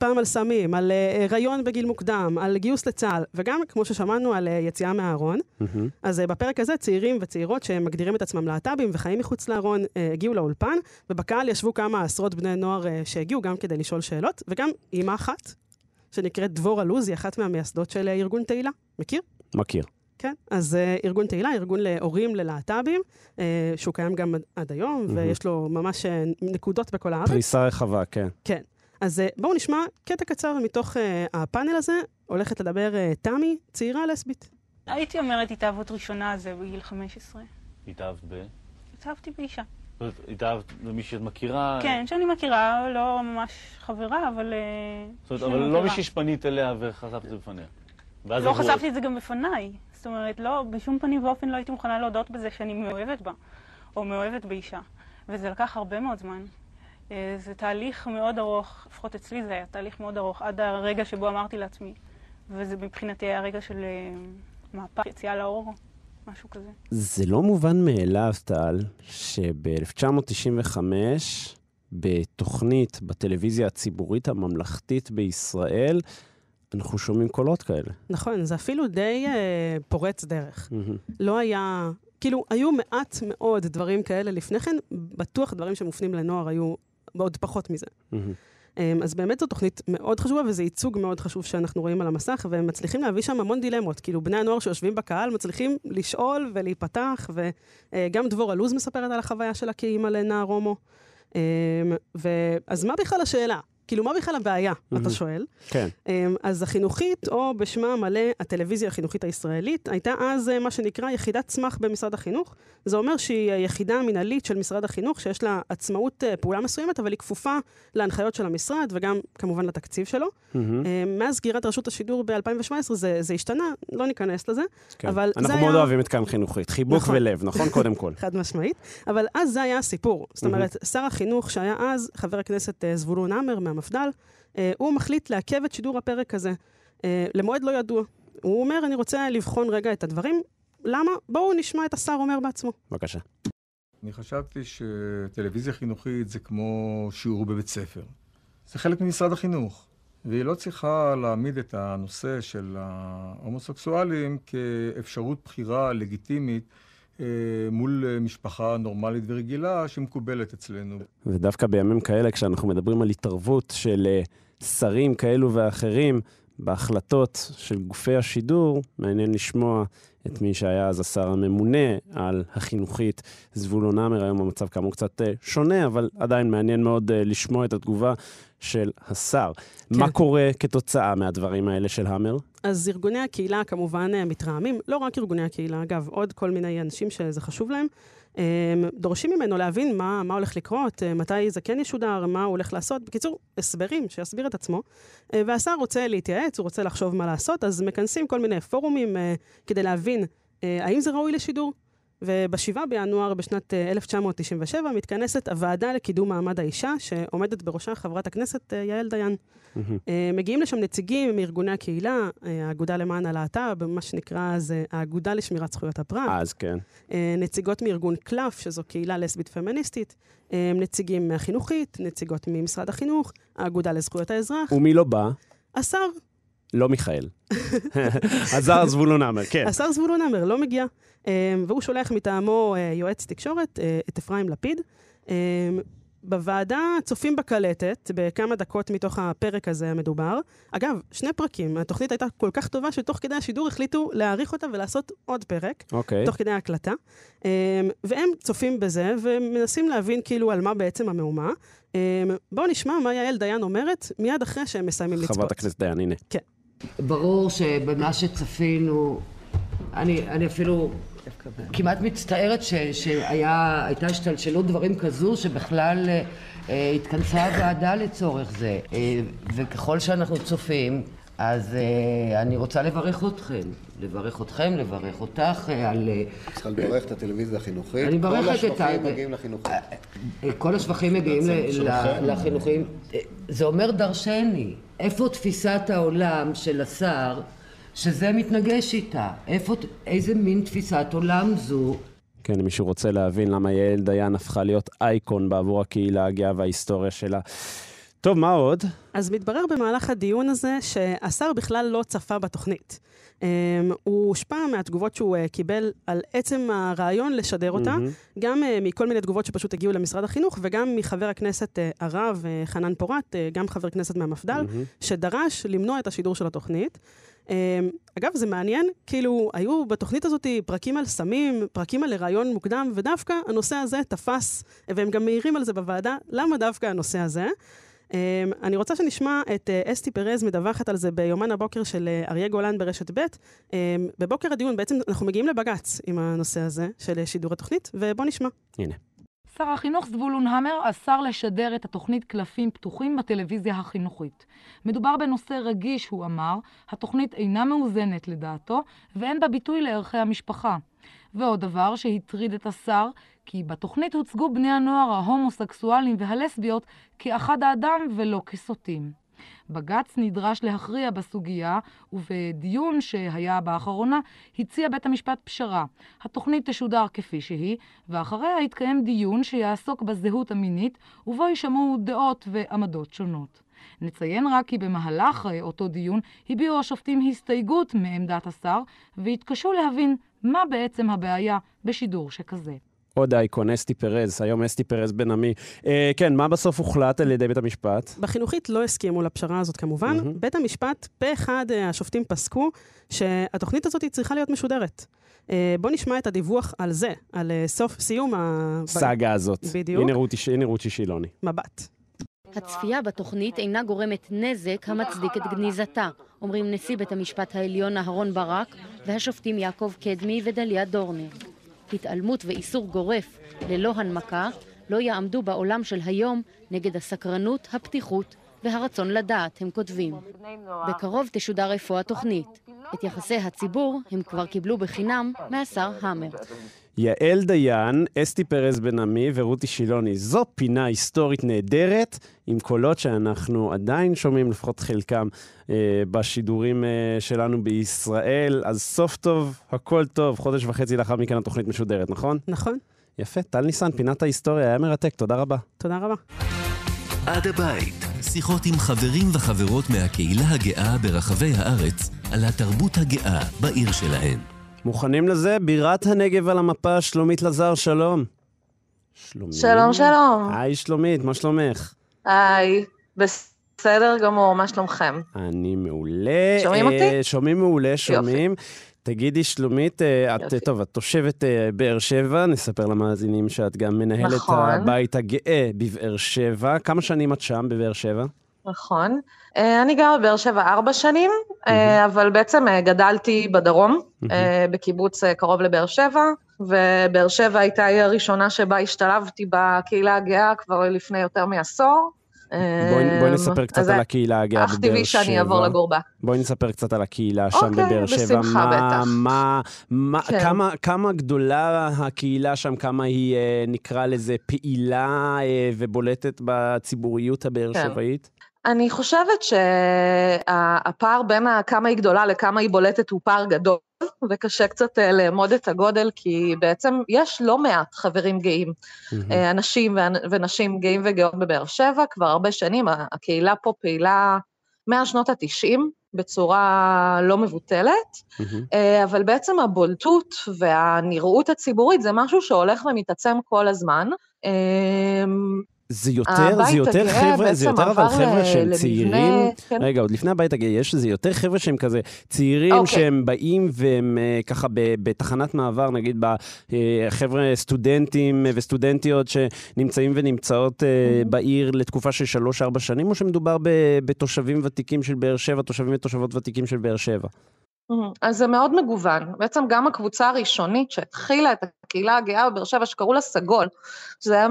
פעם על סמים, על אה, הריון בגיל מוקדם, על גיוס לצה"ל, וגם, כמו ששמענו, על אה, יציאה מהארון. Mm-hmm. אז אה, בפרק הזה צעירים וצעירות שמגדירים את עצמם להט"בים וחיים מחוץ לארון, הגיעו לאולפן, ובקהל ישבו כמה עשרות בני נוער שהגיעו גם כדי לשאול שאלות, וגם אימא אחת, שנקראת דבורה לוז, היא אחת מהמייסדות של ארגון תהילה. מכיר? מכיר. כן, אז uh, ארגון תהילה, ארגון להורים ללהט"בים, uh, שהוא קיים גם עד היום, mm-hmm. ויש לו ממש uh, נקודות בכל הארץ. פריסה רחבה, כן. כן. אז אה, בואו נשמע קטע קצר מתוך uh, הפאנל הזה. הולכת לדבר uh, תמי, צעירה לסבית. הייתי אומרת התאהבות ראשונה זה בגיל 15. התאהבת ב? התאהבתי באישה. התאהבת במי שאת מכירה? כן, שאני מכירה, לא ממש חברה, אבל... זאת אומרת, אבל לא מישהי שפנית אליה וחשפת את זה בפניה. לא חשפתי את זה גם בפניי. זאת אומרת, לא, בשום פנים ואופן לא הייתי מוכנה להודות בזה שאני מאוהבת בה, או מאוהבת באישה. וזה לקח הרבה מאוד זמן. אה, זה תהליך מאוד ארוך, לפחות אצלי זה היה תהליך מאוד ארוך, עד הרגע שבו אמרתי לעצמי, וזה מבחינתי היה רגע של אה, מהפך, יציאה לאור, משהו כזה. זה לא מובן מאליו, טל, שב-1995, בתוכנית בטלוויזיה הציבורית הממלכתית בישראל, אנחנו שומעים קולות כאלה. נכון, זה אפילו די אה, פורץ דרך. Mm-hmm. לא היה... כאילו, היו מעט מאוד דברים כאלה לפני כן, בטוח דברים שמופנים לנוער היו בעוד פחות מזה. Mm-hmm. אז באמת זו תוכנית מאוד חשובה, וזה ייצוג מאוד חשוב שאנחנו רואים על המסך, והם מצליחים להביא שם המון דילמות. כאילו, בני הנוער שיושבים בקהל מצליחים לשאול ולהיפתח, וגם דבורה לוז מספרת על החוויה שלה כאימא לנער הומו. ו... אז מה בכלל השאלה? כאילו, מה בכלל הבעיה, אתה שואל? כן. אמ, אז החינוכית, או בשמה המלא, הטלוויזיה החינוכית הישראלית, הייתה אז אה, מה שנקרא יחידת צמח במשרד החינוך. זה אומר שהיא היחידה המינהלית של משרד החינוך, שיש לה עצמאות אה, פעולה מסוימת, אבל היא כפופה להנחיות של המשרד, וגם כמובן לתקציב שלו. אמ, מאז סגירת רשות השידור ב-2017 זה, זה השתנה, לא ניכנס לזה. כן. אבל אנחנו זה מאוד היה... אוהבים את כאן חינוכית. חיבוק נכון. ולב, נכון? קודם כל. חד משמעית. אבל אז זה היה הסיפור. זאת אומרת, שר החינוך שהיה אז, חבר הכנסת אה, זבולון עמר מהמפד"ל, אה, הוא מחליט לעכב את שידור הפרק הזה אה, למועד לא ידוע. הוא אומר, אני רוצה לבחון רגע את הדברים. למה? בואו נשמע את השר אומר בעצמו. בבקשה. אני חשבתי שטלוויזיה חינוכית זה כמו שיעור בבית ספר. זה חלק ממשרד החינוך, והיא לא צריכה להעמיד את הנושא של ההומוסקסואלים כאפשרות בחירה לגיטימית מול אה, משפחה נורמלית ורגילה שמקובלת אצלנו. ודווקא בימים כאלה, כשאנחנו מדברים על התערבות של אה, שרים כאלו ואחרים בהחלטות של גופי השידור, מעניין לשמוע את מי שהיה אז השר הממונה על החינוכית, זבולון עמר. היום המצב כאמור קצת אה, שונה, אבל עדיין מעניין מאוד אה, לשמוע את התגובה של השר. כן. מה קורה כתוצאה מהדברים האלה של המר? אז ארגוני הקהילה כמובן אה, מתרעמים, לא רק ארגוני הקהילה, אגב, עוד כל מיני אנשים שזה חשוב להם, דורשים ממנו להבין מה, מה הולך לקרות, אה, מתי זה כן ישודר, מה הוא הולך לעשות. בקיצור, הסברים, שיסביר את עצמו. אה, והשר רוצה להתייעץ, הוא רוצה לחשוב מה לעשות, אז מכנסים כל מיני פורומים אה, כדי להבין האם זה ראוי לשידור. וב-7 בינואר בשנת אה, 1997 מתכנסת הוועדה לקידום מעמד האישה, שעומדת בראשה חברת הכנסת אה, יעל דיין. אה, מגיעים לשם נציגים מארגוני הקהילה, אה, האגודה למען הלהט"ב, מה שנקרא אז אה, האגודה לשמירת זכויות הפרט. אז כן. אה, נציגות מארגון קלף, שזו קהילה לסבית פמיניסטית, אה, נציגים מהחינוכית, נציגות ממשרד החינוך, האגודה לזכויות האזרח, ומי לא בא? השר, לא מיכאל. השר זבולון עמר, כן. השר זבולון עמר לא מגיע, אה, והוא שולח מטעמו אה, יועץ תקשורת, אה, את אפרים לפיד. בוועדה צופים בקלטת, בכמה דקות מתוך הפרק הזה המדובר. אגב, שני פרקים. התוכנית הייתה כל כך טובה שתוך כדי השידור החליטו להעריך אותה ולעשות עוד פרק. אוקיי. תוך כדי ההקלטה. והם צופים בזה ומנסים להבין כאילו על מה בעצם המהומה. בואו נשמע מה יעל דיין אומרת מיד אחרי שהם מסיימים לצפות. חברת הכנסת דיין, הנה. כן. ברור שבמה שצפינו, אני, אני אפילו כמעט מצטערת שהייתה השתלשלות דברים כזו שבכלל אה, התכנסה הוועדה לצורך זה. אה, וככל שאנחנו צופים, אז אה, אני רוצה לברך אתכם. לברך אתכם, לברך אותך אה, על... אה, צריכה לברך את הטלוויזיה החינוכית. אני מברכת את כל ה- השבחים מגיעים לחינוכית. אה, כל השבחים מגיעים ל- בעצם ל- שלכם. לחינוכים. אה, זה אומר דרשני. איפה תפיסת העולם של השר שזה מתנגש איתה? איפה, איזה מין תפיסת עולם זו? כן, אם מישהו רוצה להבין למה יעל דיין הפכה להיות אייקון בעבור הקהילה הגאה וההיסטוריה שלה. טוב, מה עוד? אז מתברר במהלך הדיון הזה שהשר בכלל לא צפה בתוכנית. Um, הוא הושפע מהתגובות שהוא uh, קיבל על עצם הרעיון לשדר אותה, מהמם. גם uh, מכל מיני תגובות שפשוט הגיעו למשרד החינוך, וגם מחבר הכנסת uh, הרב uh, חנן פורת, uh, גם חבר כנסת מהמפד"ל, מהמם. שדרש למנוע את השידור של התוכנית. Um, אגב, זה מעניין, כאילו, היו בתוכנית הזאת פרקים על סמים, פרקים על הריון מוקדם, ודווקא הנושא הזה תפס, והם גם מעירים על זה בוועדה, למה דווקא הנושא הזה? Um, אני רוצה שנשמע את uh, אסתי פרז מדווחת על זה ביומן הבוקר של uh, אריה גולן ברשת ב'. Um, בבוקר הדיון בעצם אנחנו מגיעים לבג"ץ עם הנושא הזה של uh, שידור התוכנית, ובואו נשמע. הנה. שר החינוך זבולון המר אסר לשדר את התוכנית קלפים פתוחים בטלוויזיה החינוכית. מדובר בנושא רגיש, הוא אמר, התוכנית אינה מאוזנת לדעתו, ואין בה ביטוי לערכי המשפחה. ועוד דבר שהטריד את השר, כי בתוכנית הוצגו בני הנוער ההומוסקסואלים והלסביות כאחד האדם ולא כסוטים. בג"ץ נדרש להכריע בסוגיה, ובדיון שהיה באחרונה הציע בית המשפט פשרה. התוכנית תשודר כפי שהיא, ואחריה יתקיים דיון שיעסוק בזהות המינית, ובו יישמעו דעות ועמדות שונות. נציין רק כי במהלך אותו דיון הביעו השופטים הסתייגות מעמדת השר, והתקשו להבין מה בעצם הבעיה בשידור שכזה. עוד אייקון, אסתי פרז, היום אסתי פרז בן עמי. אה, כן, מה בסוף הוחלט על ידי בית המשפט? בחינוכית לא הסכימו לפשרה הזאת כמובן. מהמם. בית המשפט, פה אחד אה, השופטים פסקו שהתוכנית הזאת היא צריכה להיות משודרת. אה, בואו נשמע את הדיווח על זה, על אה, סוף, סיום ה... סאגה הזאת. בדיוק. הנה רותי, הנה רותי שילוני. מבט. הצפייה בתוכנית אינה גורמת נזק המצדיק את גניזתה, אומרים נשיא בית המשפט העליון אהרון ברק והשופטים יעקב קדמי ודליה דורנר. התעלמות ואיסור גורף ללא הנמקה לא יעמדו בעולם של היום נגד הסקרנות, הפתיחות והרצון לדעת, הם כותבים. בקרוב תשודר אפוא התוכנית. את יחסי הציבור הם כבר קיבלו בחינם מהשר המר. יעל דיין, אסתי פרז בן עמי ורותי שילוני. זו פינה היסטורית נהדרת, עם קולות שאנחנו עדיין שומעים, לפחות חלקם, אה, בשידורים אה, שלנו בישראל. אז סוף טוב, הכל טוב. חודש וחצי לאחר מכן התוכנית משודרת, נכון? נכון. יפה. טל ניסן, פינת ההיסטוריה, היה מרתק, תודה רבה. תודה רבה. עד הבית, שיחות עם חברים וחברות מהקהילה הגאה ברחבי הארץ על התרבות הגאה בעיר שלהן. מוכנים לזה? בירת הנגב על המפה, שלומית לזר, שלום. שלומית. שלום, שלום. היי, שלומית, מה שלומך? היי, בסדר גמור, מה שלומכם? אני מעולה. שומעים אותי? אה, שומעים מעולה, שומעים. יופי. תגידי, שלומית, אה, את, טוב, את תושבת אה, באר שבע, נספר למאזינים שאת גם מנהלת נכון. הבית הגאה בבאר שבע. כמה שנים את שם בבאר שבע? נכון. אני גרה בבאר שבע ארבע שנים, אבל בעצם גדלתי בדרום, בקיבוץ קרוב לבאר שבע, ובאר שבע הייתה העיר הראשונה שבה השתלבתי בקהילה הגאה כבר לפני יותר מעשור. בואי, בואי נספר קצת על הקהילה הגאה בבאר שבע. אך טבעי שאני אעבור לגור בה. בואי נספר קצת על הקהילה שם אוקיי, בבאר שבע. אוקיי, בשמחה, מה, בטח. מה, מה, כן. כמה, כמה גדולה הקהילה שם, כמה היא, אה, נקרא לזה, פעילה אה, ובולטת בציבוריות הבאר כן. שבעית? אני חושבת שהפער בין כמה היא גדולה לכמה היא בולטת הוא פער גדול, וקשה קצת אה, לאמוד את הגודל, כי בעצם יש לא מעט חברים גאים, אה, אנשים ונשים גאים וגאות בבאר שבע, כבר הרבה שנים, הקהילה פה פעילה מהשנות ה-90, בצורה לא מבוטלת, אה, אבל בעצם הבולטות והנראות הציבורית זה משהו שהולך ומתעצם כל הזמן. זה יותר, זה יותר חבר'ה, זה יותר אבל חבר'ה שהם לבנה, צעירים. כן. רגע, עוד לפני הבית הגאה, יש זה יותר חבר'ה שהם כזה צעירים, אוקיי. שהם באים והם אה, ככה בתחנת מעבר, נגיד בחבר'ה סטודנטים וסטודנטיות שנמצאים ונמצאות אה, בעיר לתקופה של שלוש-ארבע שנים, או שמדובר בתושבים ותיקים של באר שבע, תושבים ותושבות ותיקים של באר שבע? אז זה מאוד מגוון. בעצם גם הקבוצה הראשונית שהתחילה את הקהילה הגאה בבאר שבע, שקראו לה סגול, שזה היה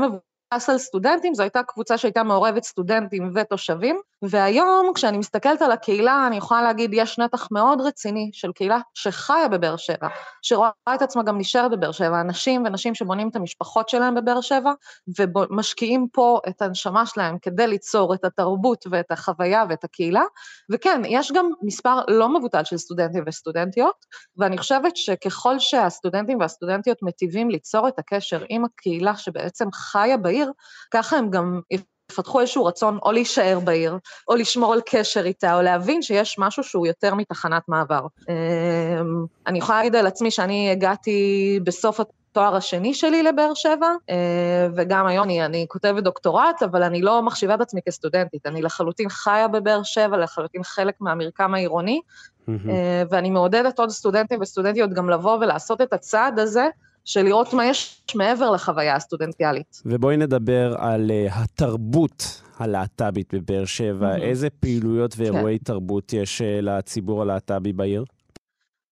על סטודנטים, זו הייתה קבוצה שהייתה מעורבת סטודנטים ותושבים, והיום כשאני מסתכלת על הקהילה, אני יכולה להגיד, יש נתח מאוד רציני של קהילה שחיה בבאר שבע, שרואה את עצמה גם נשארת בבאר שבע, אנשים ונשים שבונים את המשפחות שלהם בבאר שבע, ומשקיעים פה את הנשמה שלהם כדי ליצור את התרבות ואת החוויה ואת הקהילה, וכן, יש גם מספר לא מבוטל של סטודנטים וסטודנטיות, ואני חושבת שככל שהסטודנטים והסטודנטיות מטיבים ליצור את הקשר עם הקהילה שבעצם חיה בעיר, ככה הם גם יפתחו איזשהו רצון או להישאר בעיר, או לשמור על קשר איתה, או להבין שיש משהו שהוא יותר מתחנת מעבר. אמ, אני יכולה להגיד על עצמי שאני הגעתי בסוף התואר השני שלי לבאר שבע, אה, וגם היום אני, אני כותבת דוקטורט, אבל אני לא מחשיבה את עצמי כסטודנטית, אני לחלוטין חיה בבאר שבע, לחלוטין חלק מהמרקם העירוני, אה, ואני מעודדת עוד סטודנטים וסטודנטיות גם לבוא ולעשות את הצעד הזה, של לראות מה יש מעבר לחוויה הסטודנטיאלית. ובואי נדבר על uh, התרבות הלהט"בית בבאר שבע. Mhm. איזה פעילויות ואירועי כן. תרבות יש uh, לציבור הלהט"בי בעיר?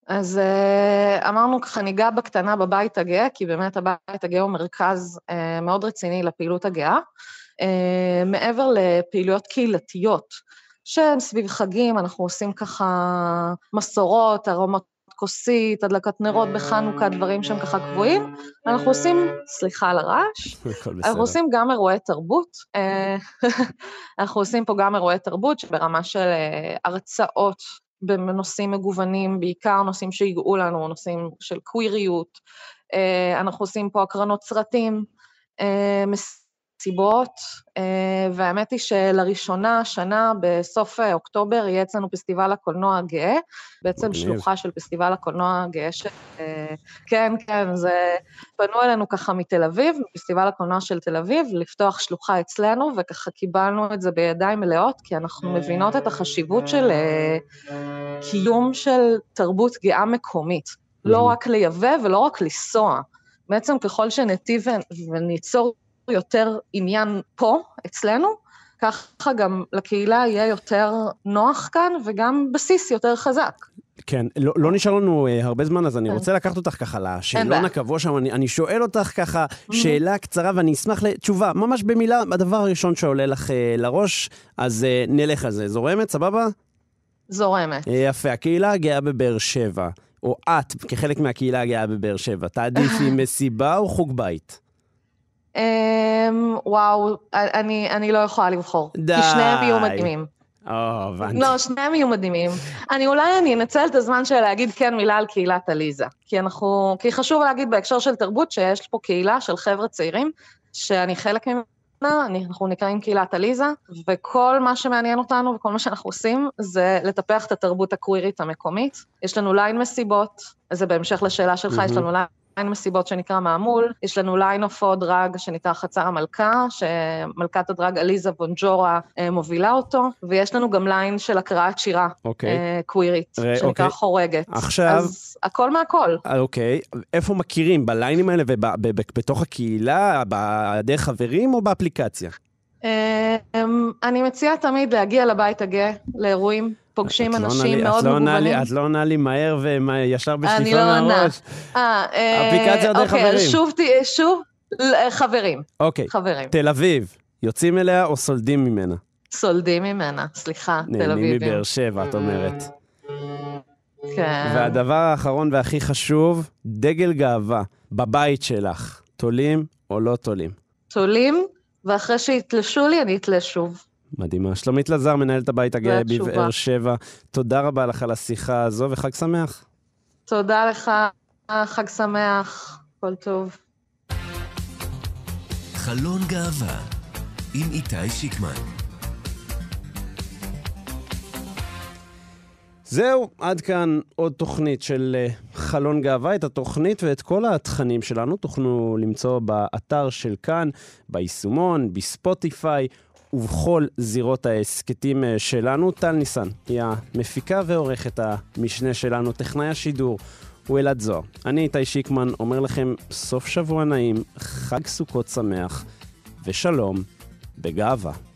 אז אה, אמרנו ככה, ניגע בקטנה בבית הגאה, כי באמת הבית הגאה הוא מרכז אה, מאוד רציני לפעילות הגאה. אה, מעבר לפעילויות קהילתיות, שהן סביב חגים, אנחנו עושים ככה מסורות, ארומת כוסית, הדלקת נרות בחנוכה, דברים שהם ככה קבועים. אנחנו עושים, סליחה על הרעש. אנחנו עושים גם אירועי תרבות. אה, אנחנו עושים פה גם אירועי תרבות שברמה של אה, הרצאות בנושאים מגוונים, בעיקר נושאים שהיגעו לנו, נושאים של קוויריות. אה, אנחנו עושים פה הקרנות סרטים, מסיבות, אה, והאמת היא שלראשונה השנה, בסוף אה, אוקטובר, יהיה אצלנו פסטיבל הקולנוע הגאה, בעצם מגניב. שלוחה של פסטיבל הקולנוע הגאה של... אה, כן, כן, זה... פנו אלינו ככה מתל אביב, מפסטיבל הקולנוע של תל אביב, לפתוח שלוחה אצלנו, וככה קיבלנו את זה בידיים מלאות, כי אנחנו מבינות את החשיבות של קיום של תרבות גאה מקומית. לא רק לייבא ולא רק לנסוע. בעצם ככל שניטיב ו- וניצור יותר עניין פה, אצלנו, ככה גם לקהילה יהיה יותר נוח כאן וגם בסיס יותר חזק. כן, לא, לא נשאר לנו uh, הרבה זמן, אז אני כן. רוצה לקחת אותך ככה לשאלון. הקבוע שם. אני, אני שואל אותך ככה שאלה קצרה, ואני אשמח לתשובה, ממש במילה, הדבר הראשון שעולה לך uh, לראש, אז uh, נלך על זה. זורמת, סבבה? זורמת. Uh, יפה. הקהילה הגאה בבאר שבע, או את, כחלק מהקהילה הגאה בבאר שבע, תעדיפי מסיבה או חוג בית? אמ, וואו, אני, אני לא יכולה לבחור. די. כי שניהם יהיו מדהימים. או, הבנתי. לא, שניהם יהיו מדהימים. אני אולי אני אנצל את הזמן של להגיד כן מילה על קהילת עליזה. כי אנחנו, כי חשוב להגיד בהקשר של תרבות שיש פה קהילה של חבר'ה צעירים, שאני חלק ממנה, אנחנו נקראים קהילת עליזה, וכל מה שמעניין אותנו וכל מה שאנחנו עושים זה לטפח את התרבות הקווירית המקומית. יש לנו ליין מסיבות, זה בהמשך לשאלה שלך, יש מהמם. לנו ליין מסיבות שנקרא מעמול, יש לנו ליין הופעות דראג שנקרא חצר המלכה, שמלכת הדראג עליזה בונג'ורה אה, מובילה אותו, ויש לנו גם ליין של הקראת שירה אוקיי. אה, קווירית, ר- שנקרא אוקיי. חורגת. עכשיו- אז הכל מהכל. אה, אוקיי, איפה מכירים? בליינים האלה ובתוך הקהילה, דרך חברים או באפליקציה? אה, אמ, אני מציעה תמיד להגיע לבית הגאה, לאירועים, פוגשים לא אנשים מאוד לא מגוונים. את לא עונה לי מהר וישר אני בשליפה לא עונה. מהראש. אה, אה, אפליקציה דרך אוקיי, חברים? שוב, ת- שוב, חברים. אוקיי, חברים. תל אביב, יוצאים אליה או סולדים ממנה? סולדים ממנה, סליחה, תל נהנים אביבים. מבאר שבע, את אומרת. כן. והדבר האחרון והכי חשוב, דגל גאווה, בבית שלך, תולים או לא תולים? תולים, ואחרי שיתלשו לי, אני אתלה שוב. מדהימה. שלומית לזר, מנהלת הבית הגאה. בבאר שבע, תודה רבה לך על השיחה הזו וחג שמח. תודה לך, חג שמח, כל טוב. חלון גאווה עם איתי שיקמן. זהו, עד כאן עוד תוכנית של אה, חלון גאווה. את התוכנית ואת כל התכנים שלנו תוכלו למצוא באתר של כאן, ביישומון, בספוטיפיי ובכל זירות ההסכתים אה, שלנו. טל ניסן היא המפיקה ועורכת המשנה שלנו, טכנאי השידור. הוא אלעד זוהר. אני איתי שיקמן אומר לכם סוף שבוע נעים, חג סוכות שמח ושלום בגאווה.